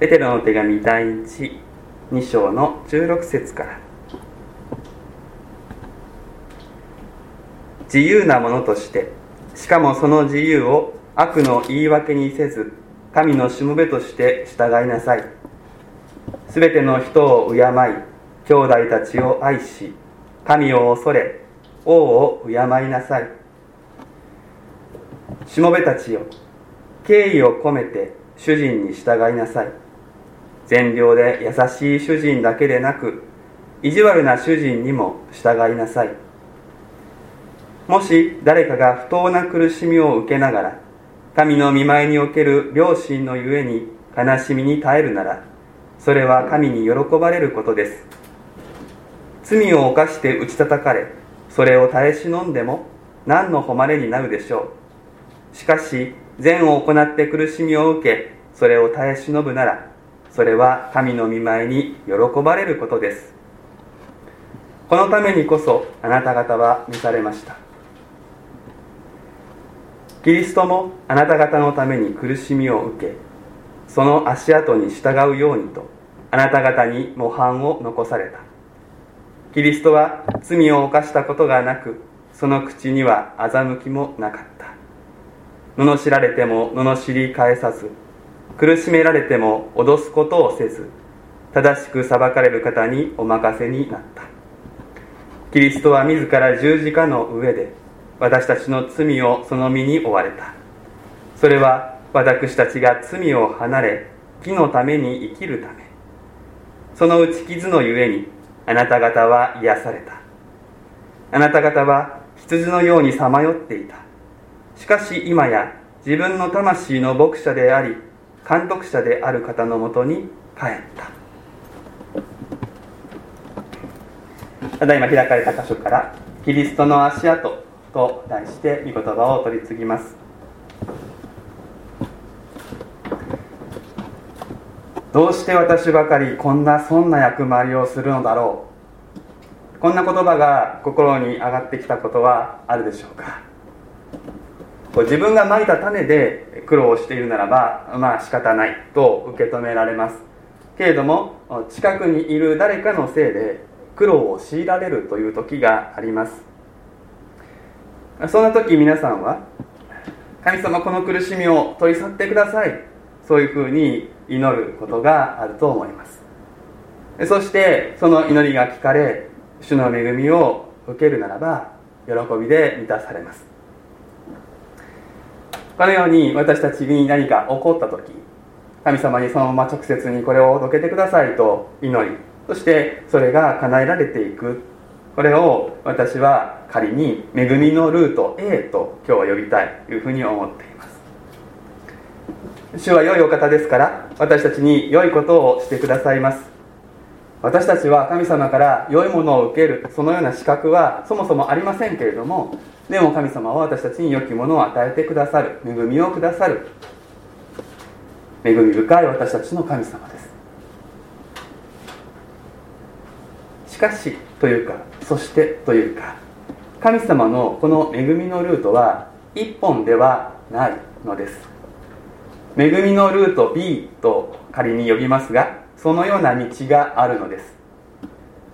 ペテロの手紙第12章の16節から。自由なものとしてしかもその自由を悪の言い訳にせず神のしもべとして従いなさい。すべての人を敬い兄弟たちを愛し神を恐れ王を敬いなさい。しもべたちよ敬意を込めて主人に従いなさい。善良で優しい主人だけでなく意地悪な主人にも従いなさい。もし誰かが不当な苦しみを受けながら神の見舞いにおける良心のゆえに悲しみに耐えるならそれは神に喜ばれることです。罪を犯して打ち叩かれそれを耐え忍んでも何の誉れになるでしょう。しかし善を行って苦しみを受けそれを耐え忍ぶならそれは神の見舞いに喜ばれることです。このためにこそあなた方は召されました。キリストもあなた方のために苦しみを受けその足跡に従うようにとあなた方に模範を残された。キリストは罪を犯したことがなくその口には欺きもなかった。罵られても罵り返さず苦しめられても脅すことをせず正しく裁かれる方にお任せになった。キリストは自ら十字架の上で私たちの罪をその身に負われた。それは私たちが罪を離れ義のために生きるため。その打ち傷のゆえにあなた方は癒された。あなた方は羊のようにさまよっていた。しかし今や自分の魂の牧者であり監督者である方のもとに帰った。ただいま開かれた箇所から「キリストの足跡」と題して御言葉を取り次ぎます。どうして私ばかりこんなそんな役回りをするのだろう。こんな言葉が心に上がってきたことはあるでしょうか。自分がまいた種で苦労をしているならばまあ仕方ないと受け止められます。けれども近くにいる誰かのせいで苦労を強いられるという時があります。そんな時皆さんは神様この苦しみを取り去ってください。そういうふうに祈ることがあると思います。そしてその祈りが聞かれ主の恵みを受けるならば喜びで満たされます。このように私たちに何か起こった時神様にそのまま直接にこれを届けてくださいと祈り。そしてそれが叶えられていく。これを私は仮に恵みのルート A と今日は呼びたいというふうに思っています。主は良いお方ですから私たちに良いことをしてくださいます。私たちは神様から良いものを受けるそのような資格はそもそもありませんけれどもでも神様は私たちに良きものを与えてくださる恵みをくださる恵み深い私たちの神様です。しかしというかそしてというか神様のこの恵みのルートは一本ではないのです。恵みのルート B と仮に呼びますがそのような道があるのです。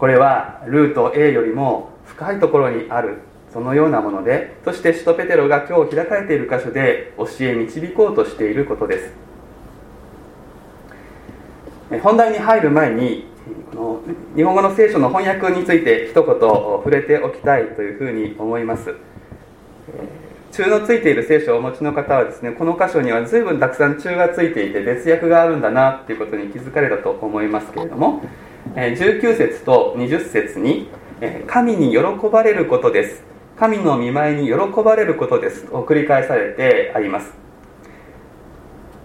これはルート A よりも深いところにあるそのようなものでそして使徒ペテロが今日開かれている箇所で教え導こうとしていることです。本題に入る前にこの日本語の聖書の翻訳について一言触れておきたいというふうに思います。中のついている聖書をお持ちの方はですねこの箇所には随分たくさん中がついていて別訳があるんだなっていうことに気づかれたと思いますけれども19節と20節に「神に喜ばれることです」神の見舞いに喜ばれることです。と繰り返されてあります。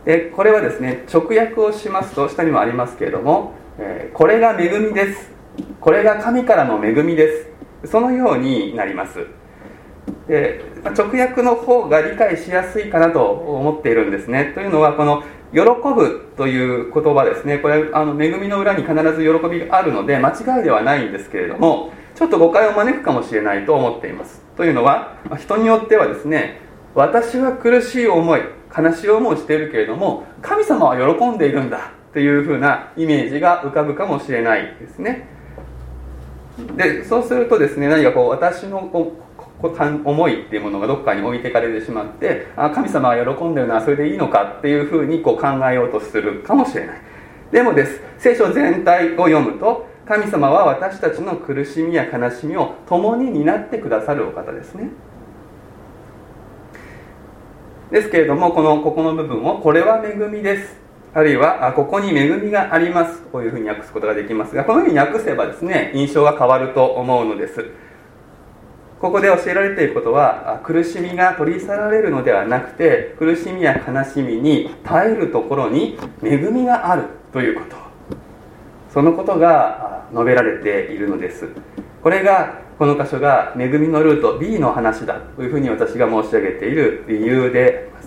でこれはですね直訳をしますと下にもありますけれども、えこれが恵みです。これが神からの恵みです。そのようになります。で直訳の方が理解しやすいかなと思っているんですね。というのはこの「喜ぶ」という言葉ですね。これあの恵みの裏に必ず喜びがあるので間違いではないんですけれどもちょっと誤解を招くかもしれないと思っています。というのは人によってはですね私は苦しい思い悲しい思いをしているけれども神様は喜んでいるんだっていうふうなイメージが浮かぶかもしれないですね。でそうするとですね何かこう私のこ思いっていうものがどっかに置いてかれてしまってあ神様は喜んでるのはそれでいいのかっていうふうにこう考えようとするかもしれない。でもです聖書全体を読むと神様は私たちの苦しみや悲しみを共に担ってくださるお方ですね。ですけれどもこのここの部分をこれは恵みです。あるいはここに恵みがあります。こういうふうに訳すことができますがこのように訳せばですね印象が変わると思うのです。ここで教えられていることは苦しみが取り去られるのではなくて苦しみや悲しみに耐えるところに恵みがあるということ。そのことが述べられているのです。これがこの箇所が恵みのルート B の話だというふうに私が申し上げている理由であります。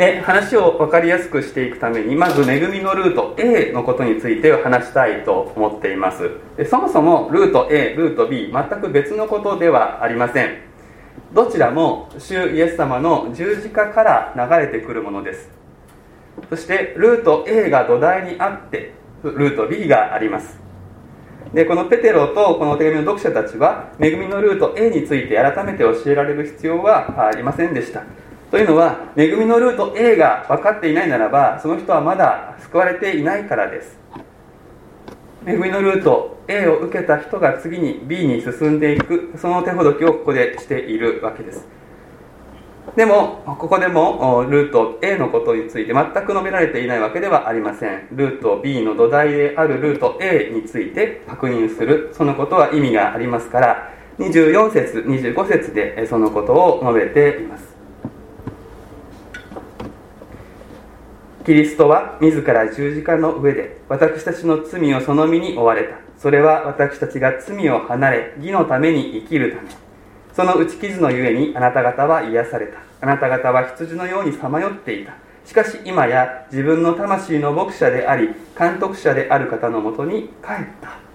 で話を分かりやすくしていくためにまず恵みのルート A のことについて話したいと思っています。でそもそもルート A ルート B 全く別のことではありません。どちらも主イエス様の十字架から流れてくるものです。そしてルート A が土台にあってルート B があります。でこのペテロとこのお手紙の読者たちは恵みのルート A について改めて教えられる必要はありませんでした。というのは恵みのルート A が分かっていないならばその人はまだ救われていないからです。恵みのルート A を受けた人が次に B に進んでいくその手ほどきをここでしているわけです。でもここでもルート A のことについて全く述べられていないわけではありません。ルート B の土台であるルート A について確認するそのことは意味がありますから24節25節でそのことを述べています。キリストは自ら十字架の上で私たちの罪をその身に追われた。それは私たちが罪を離れ義のために生きるため。その打ち傷のゆえにあなた方は癒された。あなた方は羊のようにさまよっていた。しかし今や自分の魂の牧者であり監督者である方のもとに帰った。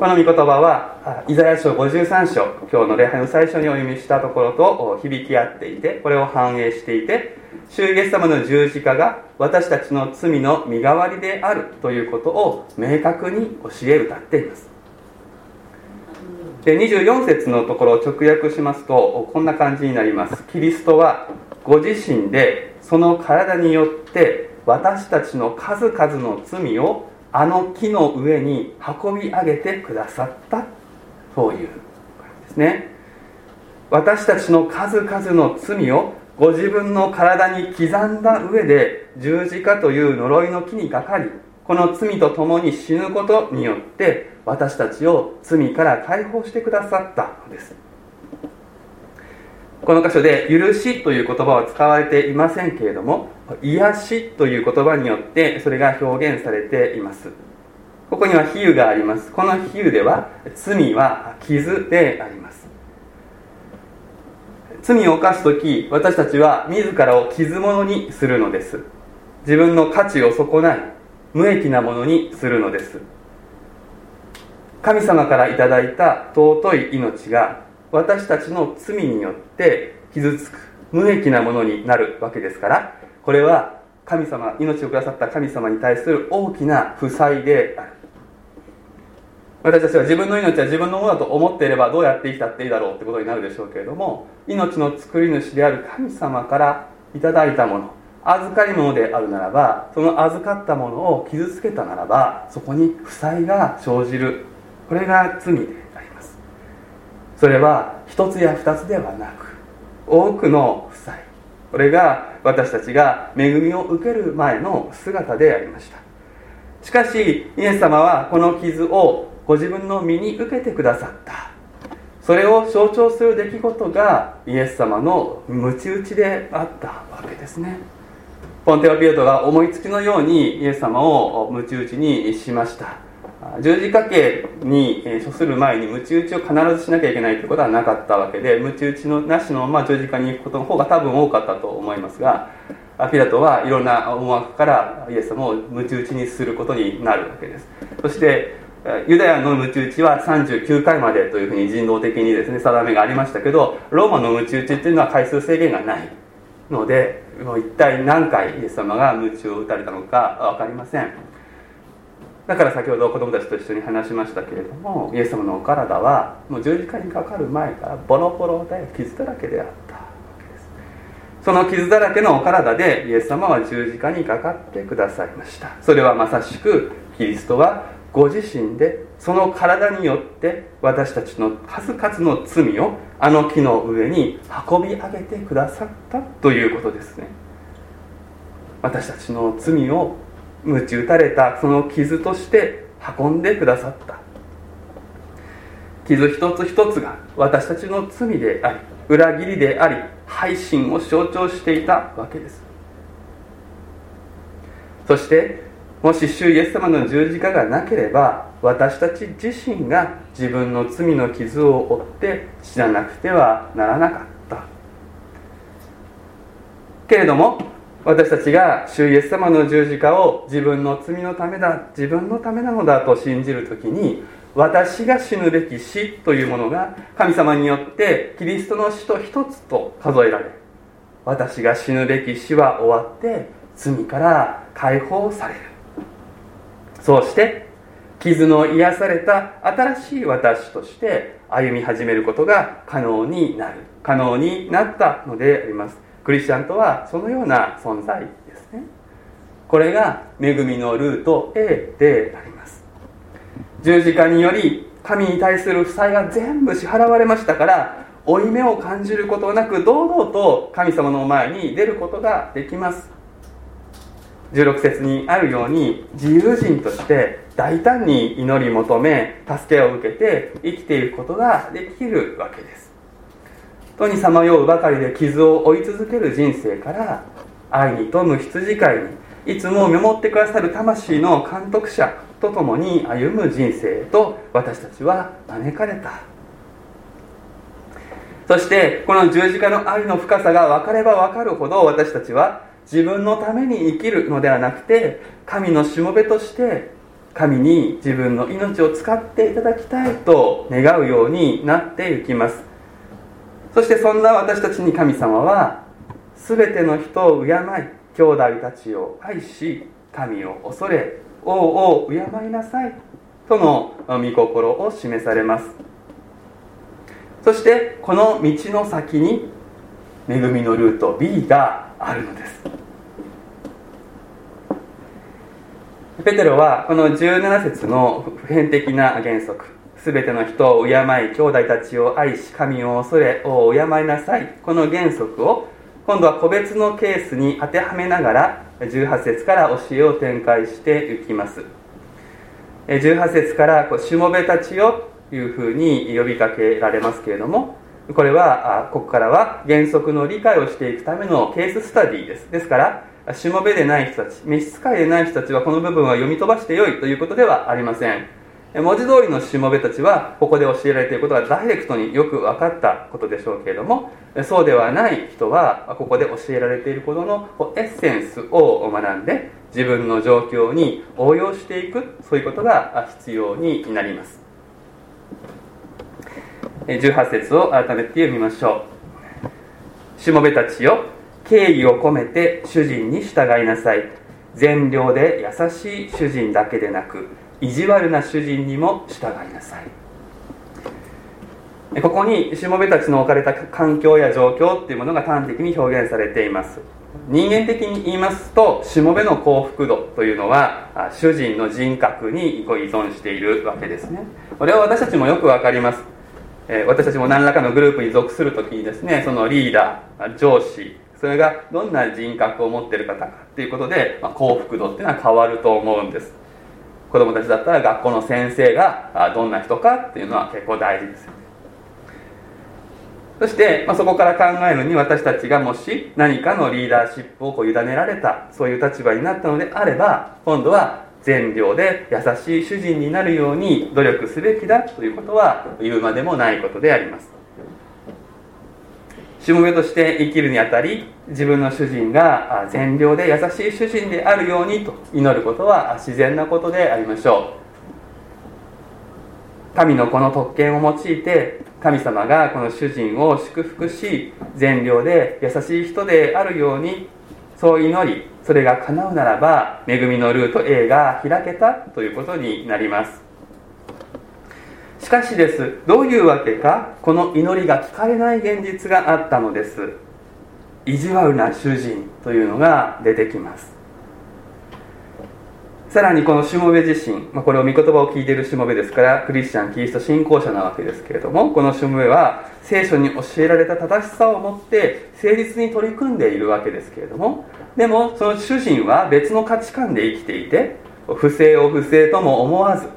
この御言葉はイザヤ書53章今日の礼拝の最初にお読みしたところと響き合っていてこれを反映していて主イエス様の十字架が私たちの罪の身代わりであるということを明確に教え歌っています。で24節のところを直訳しますとこんな感じになります。キリストはご自身でその体によって私たちの数々の罪をあの木の上に運び上げてくださったそういうですね。私たちの数々の罪をご自分の体に刻んだ上で十字架という呪いの木にかかりこの罪と共に死ぬことによって私たちを罪から解放してくださったのです。この箇所で「許し」という言葉は使われていませんけれども「癒し」という言葉によってそれが表現されています。ここには比喩があります。この比喩では罪は傷であります。罪を犯す時私たちは自らを傷物にするのです。自分の価値を損ない無益なものにするのです。神様からいただいた尊い命が私たちの罪によって傷つく無益なものになるわけですからこれは神様命をくださった神様に対する大きな負債である。私たちは自分の命は自分のものだと思っていればどうやって生きたっていいだろうってことになるでしょうけれども命の作り主である神様からいただいたもの預かり物であるならばその預かったものを傷つけたならばそこに負債が生じる。これが罪です。それは一つや二つではなく多くの負債これが私たちが恵みを受ける前の姿でありました。しかしイエス様はこの傷をご自分の身に受けてくださった。それを象徴する出来事がイエス様の鞭打ちであったわけですね。ポンテオピエトが思いつきのようにイエス様を鞭打ちにしました。十字架刑に処する前に鞭打ちを必ずしなきゃいけないということはなかったわけで鞭打ちのなしのまま十字架に行くことの方が多分多かったと思いますがピラトはいろんな思惑からイエス様を鞭打ちにすることになるわけです。そしてユダヤの鞭打ちは39回までというふうに人道的にですね定めがありましたけどローマの鞭打ちっていうのは回数制限がない。のでもう一体何回イエス様が鞭を打たれたのか分かりません。だから先ほど子供たちと一緒に話しましたけれどもイエス様のお体はもう十字架にかかる前からボロボロで傷だらけであったわけです。その傷だらけのお体でイエス様は十字架にかかってくださいました。それはまさしくキリストはご自身でその体によって私たちの数々の罪をあの木の上に運び上げてくださったということですね。私たちの罪を鞭打たれたその傷として運んでくださった。傷一つ一つが私たちの罪であり裏切りであり配信を象徴していたわけです。そしてもし主イエス様の十字架がなければ私たち自身が自分の罪の傷を負って死ななくてはならなかった。けれども私たちが主イエス様の十字架を自分の罪のためだ自分のためなのだと信じる時に私が死ぬべき死というものが神様によってキリストの死と一つと数えられ私が死ぬべき死は終わって罪から解放される。そうして傷の癒された新しい私として歩み始めることが可能になる。可能になったのであります。クリスチャンとはそのような存在ですね。これが恵みのルート A であります。十字架により神に対する負債が全部支払われましたから負い目を感じることなく堂々と神様の前に出ることができます。16節にあるように自由人として大胆に祈り求め助けを受けて生きていくことができるわけです。とにさまようばかりで傷を負い続ける人生から愛に富む羊飼いにいつも見守ってくださる魂の監督者と共に歩む人生と私たちは招かれた。そしてこの十字架の愛の深さが分かれば分かるほど私たちは自分のために生きるのではなくて神のしもべとして神に自分の命を使っていただきたいと願うようになっていきます。そしてそんな私たちに神様は全ての人を敬い兄弟たちを愛し神を恐れ王を敬いなさいとの御心を示されます。そしてこの道の先に恵みのルート B があるのです。ペテロはこの17節の普遍的な原則。すべての人を敬い兄弟たちを愛し神を恐れ王を敬いなさい。この原則を今度は個別のケースに当てはめながら18節から教えを展開していきます。18節から「しもべたちよ」というふうに呼びかけられますけれどもこれはここからは原則の理解をしていくためのケーススタディです。ですからしもべでない人たち召使いでない人たちはこの部分は読み飛ばしてよいということではありません。文字通りのしもべたちはここで教えられていることがダイレクトによく分かったことでしょうけれどもそうではない人はここで教えられていることのエッセンスを学んで自分の状況に応用していくそういうことが必要になります。18節を改めて読みましょう。しもべたちよ敬意を込めて主人に従いなさい。善良で優しい主人だけでなく意地悪な主人にも従いなさい。ここにしもべたちの置かれた環境や状況っていうものが端的に表現されています。人間的に言いますとしもべの幸福度というのは主人の人格にご依存しているわけですね。これは私たちもよくわかります。私たちも何らかのグループに属するときにですねそのリーダー上司それがどんな人格を持っている方かっていうことで、まあ、幸福度っていうのは変わると思うんです。子供たちだったら学校の先生がどんな人かっていうのは結構大事ですよね。そして、まあ、そこから考えるに私たちがもし何かのリーダーシップをこう委ねられたそういう立場になったのであれば今度は善良で優しい主人になるように努力すべきだということは言うまでもないことであります。しもべとして生きるにあたり自分の主人が善良で優しい主人であるようにと祈ることは自然なことでありましょう。神のこの特権を用いて神様がこの主人を祝福し善良で優しい人であるようにそう祈りそれが叶うならば恵みのルート A が開けたということになります。しかしです。どういうわけか？この祈りが聞かれない現実があったのです。意地悪な主人というのが出てきます。さらにこのしもべ自身、ま、これを御言葉を聞いているしもべですからクリスチャンキリスト信仰者なわけですけれどもこのしもべは聖書に教えられた正しさを持って誠実に取り組んでいるわけですけれどもでもその主人は別の価値観で生きていて不正を不正とも思わず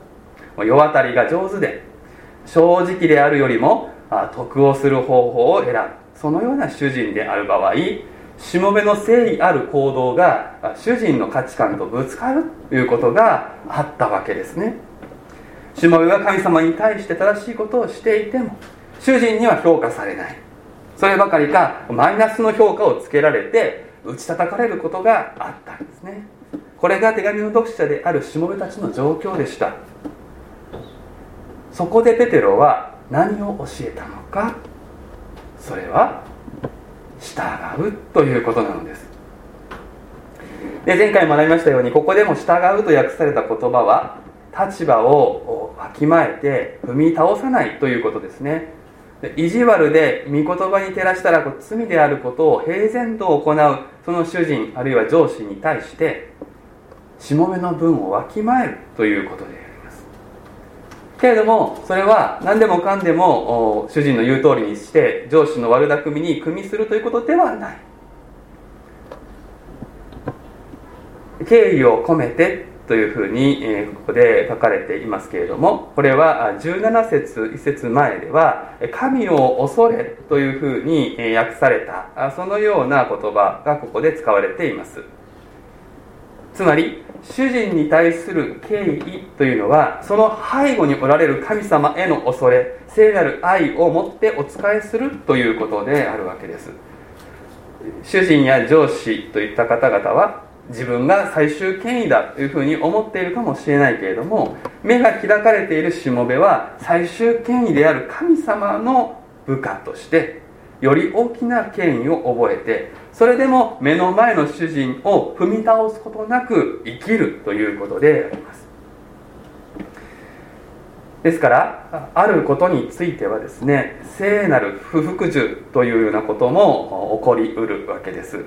世渡りが上手で正直であるよりも得をする方法を選ぶ。そのような主人である場合しもべの誠意ある行動が主人の価値観とぶつかるということがあったわけですね。しもべが神様に対して正しいことをしていても主人には評価されない。そればかりかマイナスの評価をつけられて打ち叩かれることがあったんですね。これが手紙の読者であるしもべたちの状況でした。そこでペテロは何を教えたのかそれは従うということなのです。で前回学びましたようにここでも従うと訳された言葉は立場をわきまえて踏み倒さないということですね。意地悪で御言葉に照らしたら罪であることを平然と行うその主人あるいは上司に対してしもべの分をわきまえるということでありますけれどもそれは何でもかんでも主人の言う通りにして上司の悪巧みに組みするということではない。敬意を込めてというふうに、えここで書かれていますけれどもこれは17節1節前では「神を恐れ」というふうに訳されたそのような言葉がここで使われています。つまり主人に対する敬意というのはその背後におられる神様への恐れ聖なる愛を持ってお仕えするということであるわけです。主人や上司といった方々は自分が最終権威だというふうに思っているかもしれないけれども目が開かれているしもべは最終権威である神様の部下としてより大きな権威を覚えてそれでも目の前の主人を踏み倒すことなく生きるということであります。ですからあることについてはですね聖なる不服従というようなことも起こりうるわけです。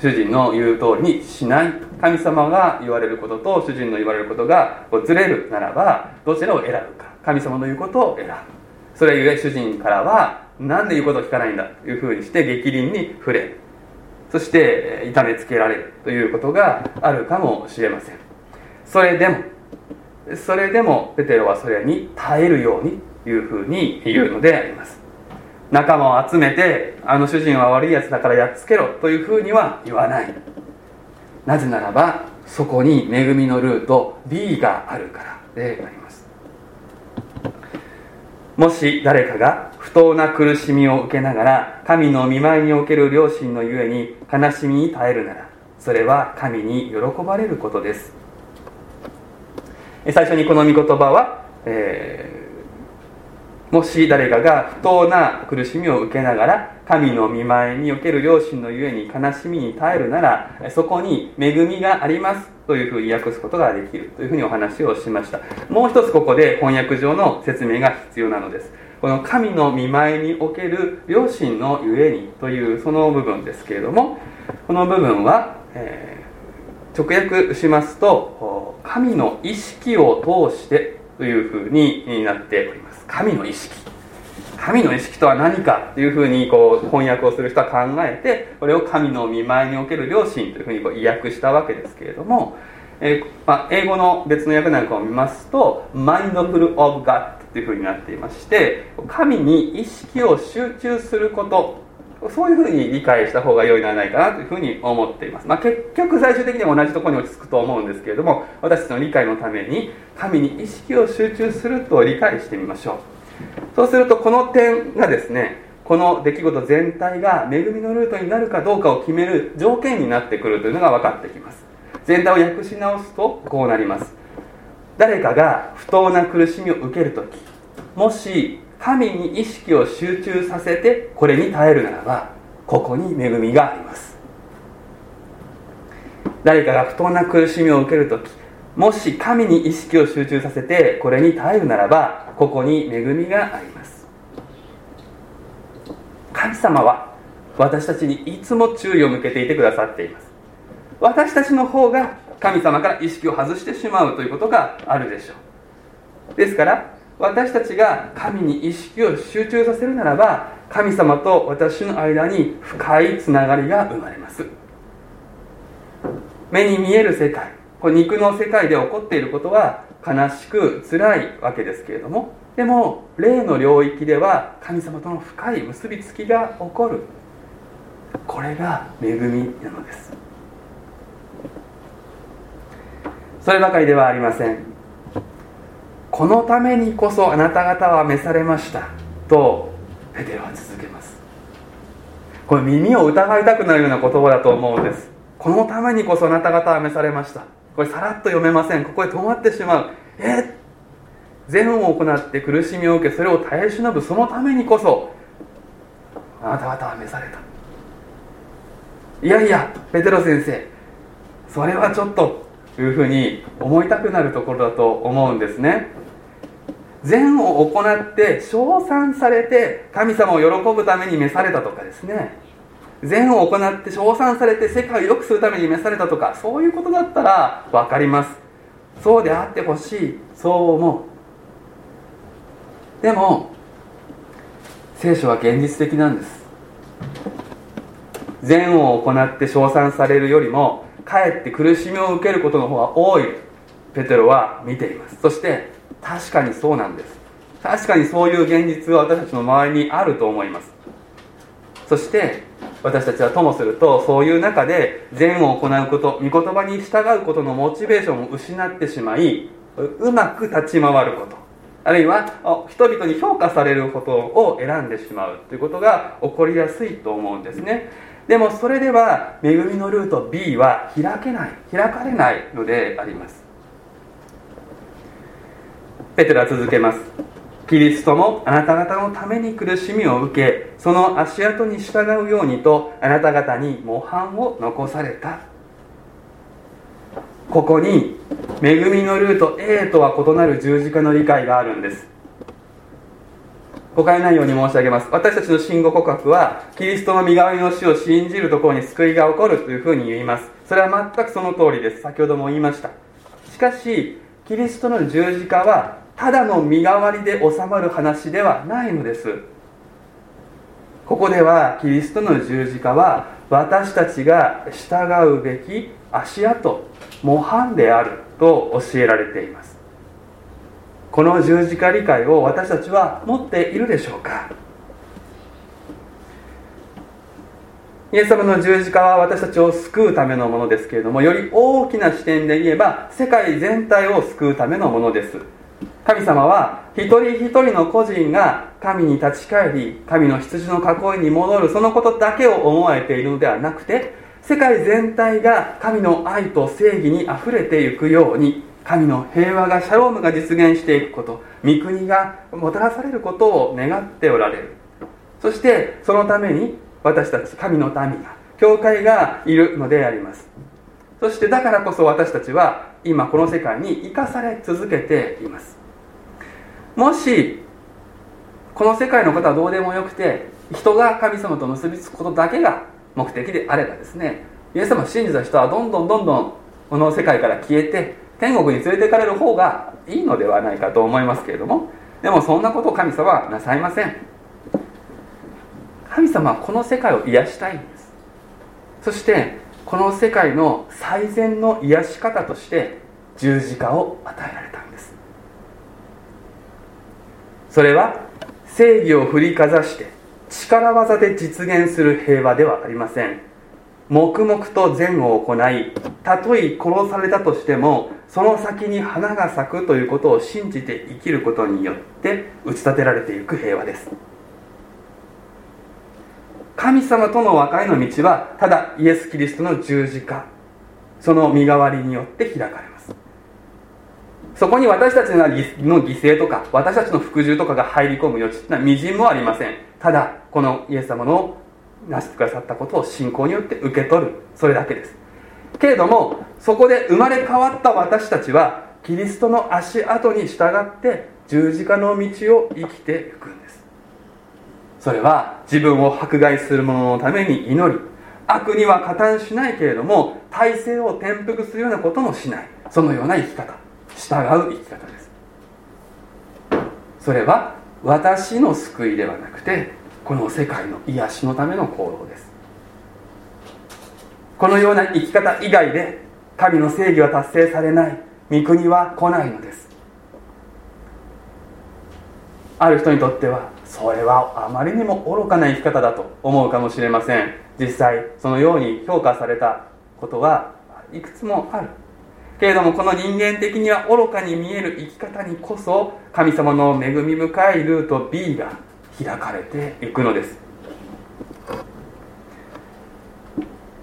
主人の言う通りにしない神様が言われることと主人の言われることがずれるならばどちらを選ぶか。神様の言うことを選ぶ。それゆえ主人からは何で言うことを聞かないんだというふうにして逆鱗に触れそして痛めつけられるということがあるかもしれません。それでもそれでもペテロはそれに耐えるようにというふうに言うのであります。仲間を集めてあの主人は悪いやつだからやっつけろというふうには言わない。なぜならばそこに恵みのルート B があるからであります。もし誰かが不当な苦しみを受けながら神の見舞いにおける良心のゆえに悲しみに耐えるならそれは神に喜ばれることです。最初にこの御言葉は、えーもし誰かが不当な苦しみを受けながら神の見舞いにおける両親のゆえに悲しみに耐えるならそこに恵みがあります。というふうに訳すことができるというふうにお話をしました。もう一つここで翻訳上の説明が必要なのです。この神の見舞いにおける両親のゆえにというその部分ですけれどもこの部分は、えー、直訳しますと神の意識を通してというふうになっております。神の意識。神の意識とは何かっていうふうにこう翻訳をする人は考えてこれを神の見舞いにおける良心というふうにこう意訳したわけですけれども、えー、まあ、英語の別の訳なんかを見ますと「mindful of God」というふうになっていまして神に意識を集中することそういうふうに理解した方が良いのではないかなというふうに思っています。まあ、結局最終的には同じところに落ち着くと思うんですけれども、私たちの理解のために神に意識を集中すると理解してみましょう。そうするとこの点がですね、この出来事全体が恵みのルートになるかどうかを決める条件になってくるというのが分かってきます。全体を訳し直すとこうなります。誰かが不当な苦しみを受ける時もし神に意識を集中させてこれに耐えるならばここに恵みがあります誰かが不当な苦しみを受ける時もし神に意識を集中させてこれに耐えるならばここに恵みがあります。神様は私たちにいつも注意を向けていてくださっています。私たちの方が神様から意識を外してしまうということがあるでしょう。ですから私たちが神に意識を集中させるならば神様と私の間に深いつながりが生まれます。目に見える世界これ肉の世界で起こっていることは悲しく辛いわけですけれどもでも霊の領域では神様との深い結びつきが起こる。これが恵みなのです。そればかりではありません。このためにこそあなた方は召されました。とペテロは続けます。これ耳を疑いたくなるような言葉だと思うんです。このためにこそあなた方は召されました。これさらっと読めません。ここで止まってしまう。え？善を行って苦しみを受けそれを耐え忍ぶそのためにこそあなた方は召された。いやいやペテロ先生それはちょっとというふうに思いたくなるところだと思うんですね。善を行って称賛されて神様を喜ぶために召されたとかですね。善を行って称賛されて世界を良くするために召されたとかそういうことだったら分かります。そうであってほしい。そう思う。でも聖書は現実的なんです。善を行って称賛されるよりもかえって苦しみを受けることの方が多い。ペテロは見ています。そして確かにそうなんです。確かにそういう現実は私たちの周りにあると思います。そして私たちはともするとそういう中で善を行うこと御言葉に従うことのモチベーションを失ってしまいうまく立ち回ること。あるいは人々に評価されることを選んでしまう。ということが起こりやすいと思うんですね。でもそれでは恵みのルート B は開けない。開かれないのであります。ペテロ続けます。キリストもあなた方のために苦しみを受けその足跡に従うようにとあなた方に模範を残された。ここに恵みのルート A とは異なる十字架の理解があるんです。誤解ないように申し上げます。私たちの信号告白はキリストの身代わりの死を信じるところに救いが起こるというふうに言います。それは全くその通りです。先ほども言いました。しかしキリストの十字架はただの身代わりで収まる話ではないのです。ここではキリストの十字架は私たちが従うべき足跡模範であると教えられています。この十字架理解を私たちは持っているでしょうか？イエス様の十字架は私たちを救うためのものですけれどもより大きな視点で言えば世界全体を救うためのものです。神様は一人一人の個人が神に立ち返り神の羊の囲いに戻るそのことだけを思われているのではなくて世界全体が神の愛と正義にあふれていくように神の平和がシャロームが実現していくこと御国がもたらされることを願っておられる。そしてそのために私たち神の民が教会がいるのであります。そしてだからこそ私たちは今この世界に生かされ続けています。もしこの世界のことはどうでもよくて人が神様と結びつくことだけが目的であればですねイエス様を信じた人はどんどんどんどんこの世界から消えて天国に連れて行かれる方がいいのではないかと思いますけれどもでもそんなことを神様はなさいません。神様はこの世界を癒したいんです。そしてこの世界の最善の癒し方として十字架を与えられたんです。それは正義を振りかざして力技で実現する平和ではありません。黙々と善を行いたとえ殺されたとしてもその先に花が咲くということを信じて生きることによって打ち立てられていく平和です。神様との和解の道はただイエス・キリストの十字架。その身代わりによって開かれます。そこに私たちの犠牲とか私たちの服従とかが入り込む余地はみじんもありません。ただこのイエス様の成してくださったことを信仰によって受け取る。それだけです。けれどもそこで生まれ変わった私たちはキリストの足跡に従って十字架の道を生きていくんです。それは自分を迫害する者のために祈り悪には加担しないけれども体制を転覆するようなこともしない。そのような生き方。従う生き方です。それは私の救いではなくてこの世界の癒しのための行動です。このような生き方以外で神の正義は達成されない。御国は来ないのです。ある人にとってはそれはあまりにも愚かな生き方だと思うかもしれません。実際そのように評価されたことはいくつもある。けれどもこの人間的には愚かに見える生き方にこそ神様の恵み深いルート B が開かれていくのです。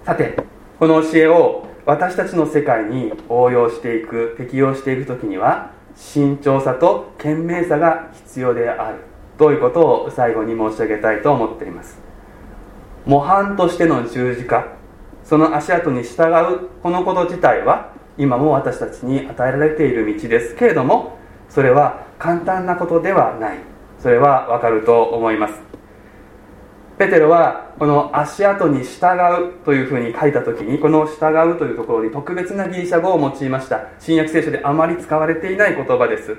さてこの教えを私たちの世界に応用していく適用していく時には慎重さと賢明さが必要である。ということを最後に申し上げたいと思っています。模範としての十字架その足跡に従うこのこと自体は今も私たちに与えられている道ですけれどもそれは簡単なことではない。それはわかると思います。ペテロはこの足跡に従うというふうに書いた時にこの従うというところに特別なギリシャ語を用いました。新約聖書であまり使われていない言葉です。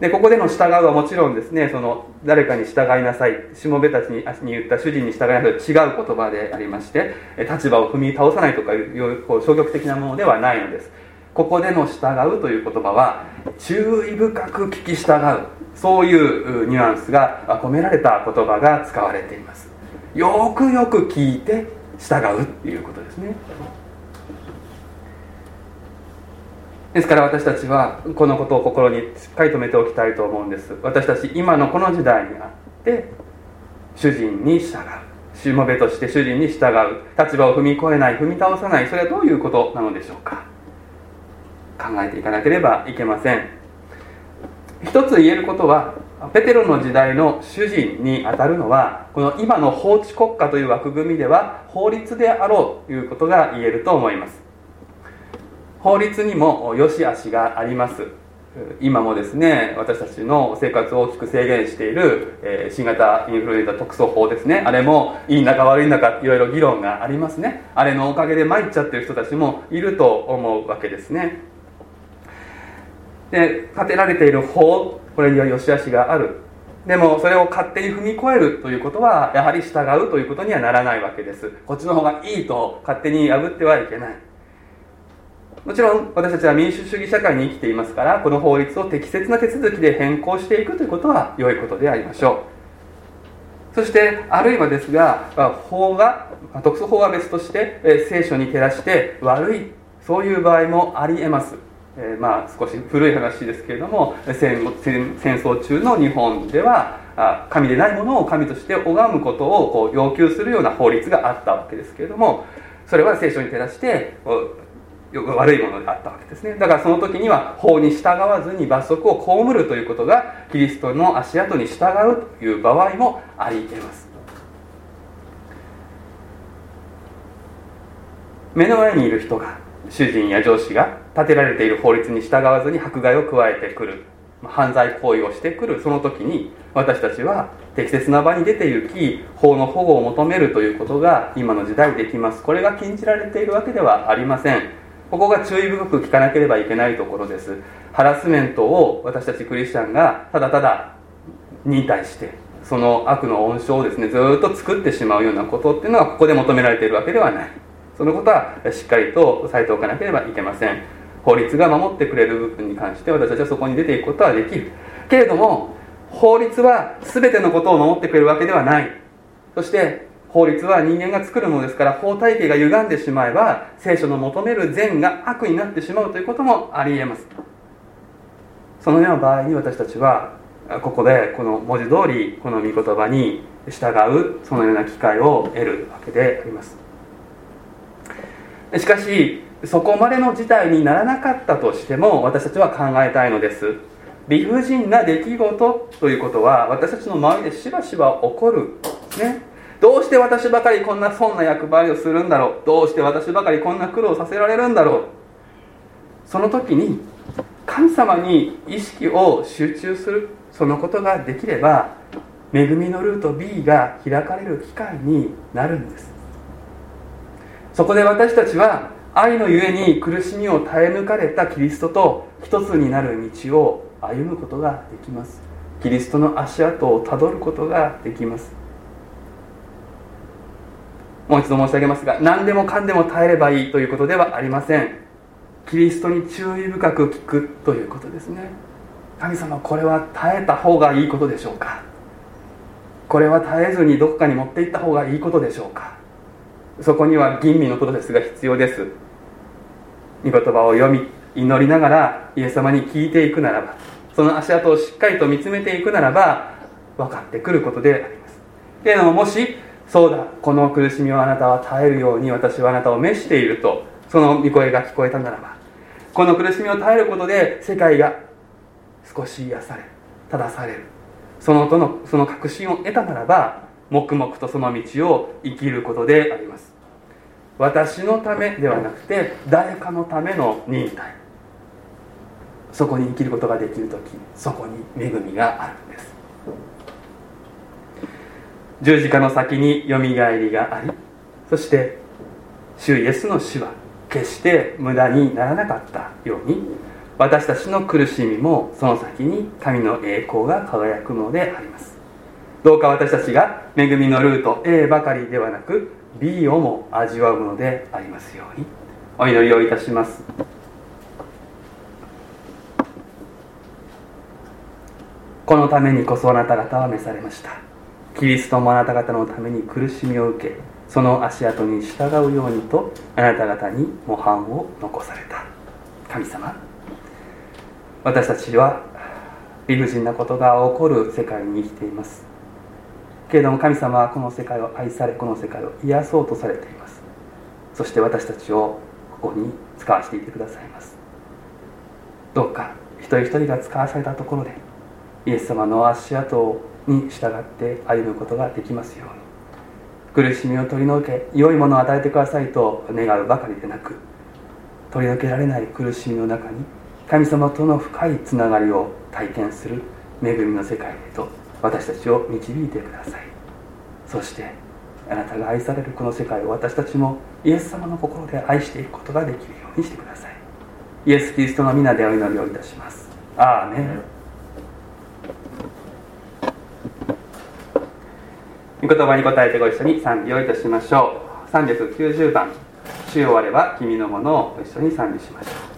でここでの従うはもちろんですねその誰かに従いなさいしもべたちに言った主人に従いなさいと違う言葉でありまして立場を踏み倒さないとかいうこう消極的なものではないのです。ここでの従うという言葉は注意深く聞き従うそういうニュアンスが込められた言葉が使われています。よくよく聞いて従うということですね。ですから私たちはこのことを心にしっかり留めておきたいと思うんです。私たち今のこの時代にあって主人に従う。しもべとして主人に従う。立場を踏み越えない踏み倒さない。それはどういうことなのでしょうか。考えていかなければいけません。一つ言えることはペテロの時代の主人にあたるのはこの今の法治国家という枠組みでは法律であろうということが言えると思います。法律にも良し悪しがあります。今もですね私たちの生活を大きく制限している、えー、新型インフルエンザ特措法ですね。あれもいいんだか悪いんだかいろいろ議論がありますね。あれのおかげで参っちゃってる人たちもいると思うわけですね。で立てられている法これには良し悪しがある。でもそれを勝手に踏み越えるということはやはり従うということにはならないわけです。こっちの方がいいと勝手に破ってはいけない。もちろん私たちは民主主義社会に生きていますからこの法律を適切な手続きで変更していくということは良いことでありましょう。そしてあるいはですが法が特措法は別として聖書に照らして悪いそういう場合もありえます。え、まあ少し古い話ですけれども戦戦争中の日本では神でないものを神として拝むことをこう要求するような法律があったわけですけれどもそれは聖書に照らして悪いものであったわけですね。だからその時には法に従わずに罰則を被るということがキリストの足跡に従うという場合もあり得ます。目の前にいる人が主人や上司が立てられている法律に従わずに迫害を加えてくる。犯罪行為をしてくるその時に私たちは適切な場に出て行き法の保護を求めるということが今の時代できます。これが禁じられているわけではありません。ここが注意深く聞かなければいけないところです。ハラスメントを私たちクリスチャンがただただ忍耐してその悪の温床をですねずっと作ってしまうようなことっていうのはここで求められているわけではない。そのことはしっかりと押さえておかなければいけません。法律が守ってくれる部分に関して私たちはそこに出ていくことはできる。けれども法律は全てのことを守ってくれるわけではない。そして法律は人間が作るものですから法体系が歪んでしまえば聖書の求める善が悪になってしまうということもありえます。そのような場合に私たちはここでこの文字通りこの御言葉に従うそのような機会を得るわけであります。しかしそこまでの事態にならなかったとしても私たちは考えたいのです。理不尽な出来事ということは私たちの周りでしばしば起こる。ね。どうして私ばかりこんな損な役割をするんだろう？どうして私ばかりこんな苦労させられるんだろう？その時に神様に意識を集中するそのことができれば恵みのルート B が開かれる機会になるんです。そこで私たちは愛のゆえに苦しみを耐え抜かれたキリストと一つになる道を歩むことができます。キリストの足跡をたどることができます。もう一度申し上げますが何でもかんでも耐えればいいということではありません。キリストに注意深く聞くということですね。神様これは耐えた方がいいことでしょうか？これは絶えずにどこかに持っていった方がいいことでしょうか？そこには吟味のプロセスが必要です。御言葉を読み祈りながらイエス様に聞いていくならばその足跡をしっかりと見つめていくならば分かってくることであります。けれどももしそうだこの苦しみをあなたは耐えるように私はあなたを召しているとその御声が聞こえたならばこの苦しみを耐えることで世界が少し癒され正される。そのとのその確信を得たならば黙々とその道を生きることであります。私のためではなくて誰かのための忍耐。そこに生きることができる時そこに恵みがあるんです。十字架の先によみがえりがありそして主イエスの死は決して無駄にならなかったように私たちの苦しみもその先に神の栄光が輝くのであります。どうか私たちが恵みのルート A ばかりではなく B をも味わうのでありますようにお祈りをいたします。このためにこそあなた方は召されました。キリストもあなた方のために苦しみを受けその足跡に従うようにとあなた方に模範を残された。神様私たちは理不尽なことが起こる世界に生きています。けれども神様はこの世界を愛されこの世界を癒そうとされています。そして私たちをここに使わせていてくださいます。どうか一人一人が使わされたところでイエス様の足跡をに従って歩むことができますように。苦しみを取り除け良いものを与えてくださいと願うばかりでなく取り除けられない苦しみの中に神様との深いつながりを体験する恵みの世界へと私たちを導いてください。そしてあなたが愛されるこの世界を私たちもイエス様の心で愛していくことができるようにしてください。イエス・キリストの皆でお祈りをいたします。アーメン。御言葉に答えてご一緒に賛美をいたしましょう。390番「主よあれば君のもの」を一緒に賛美しましょう。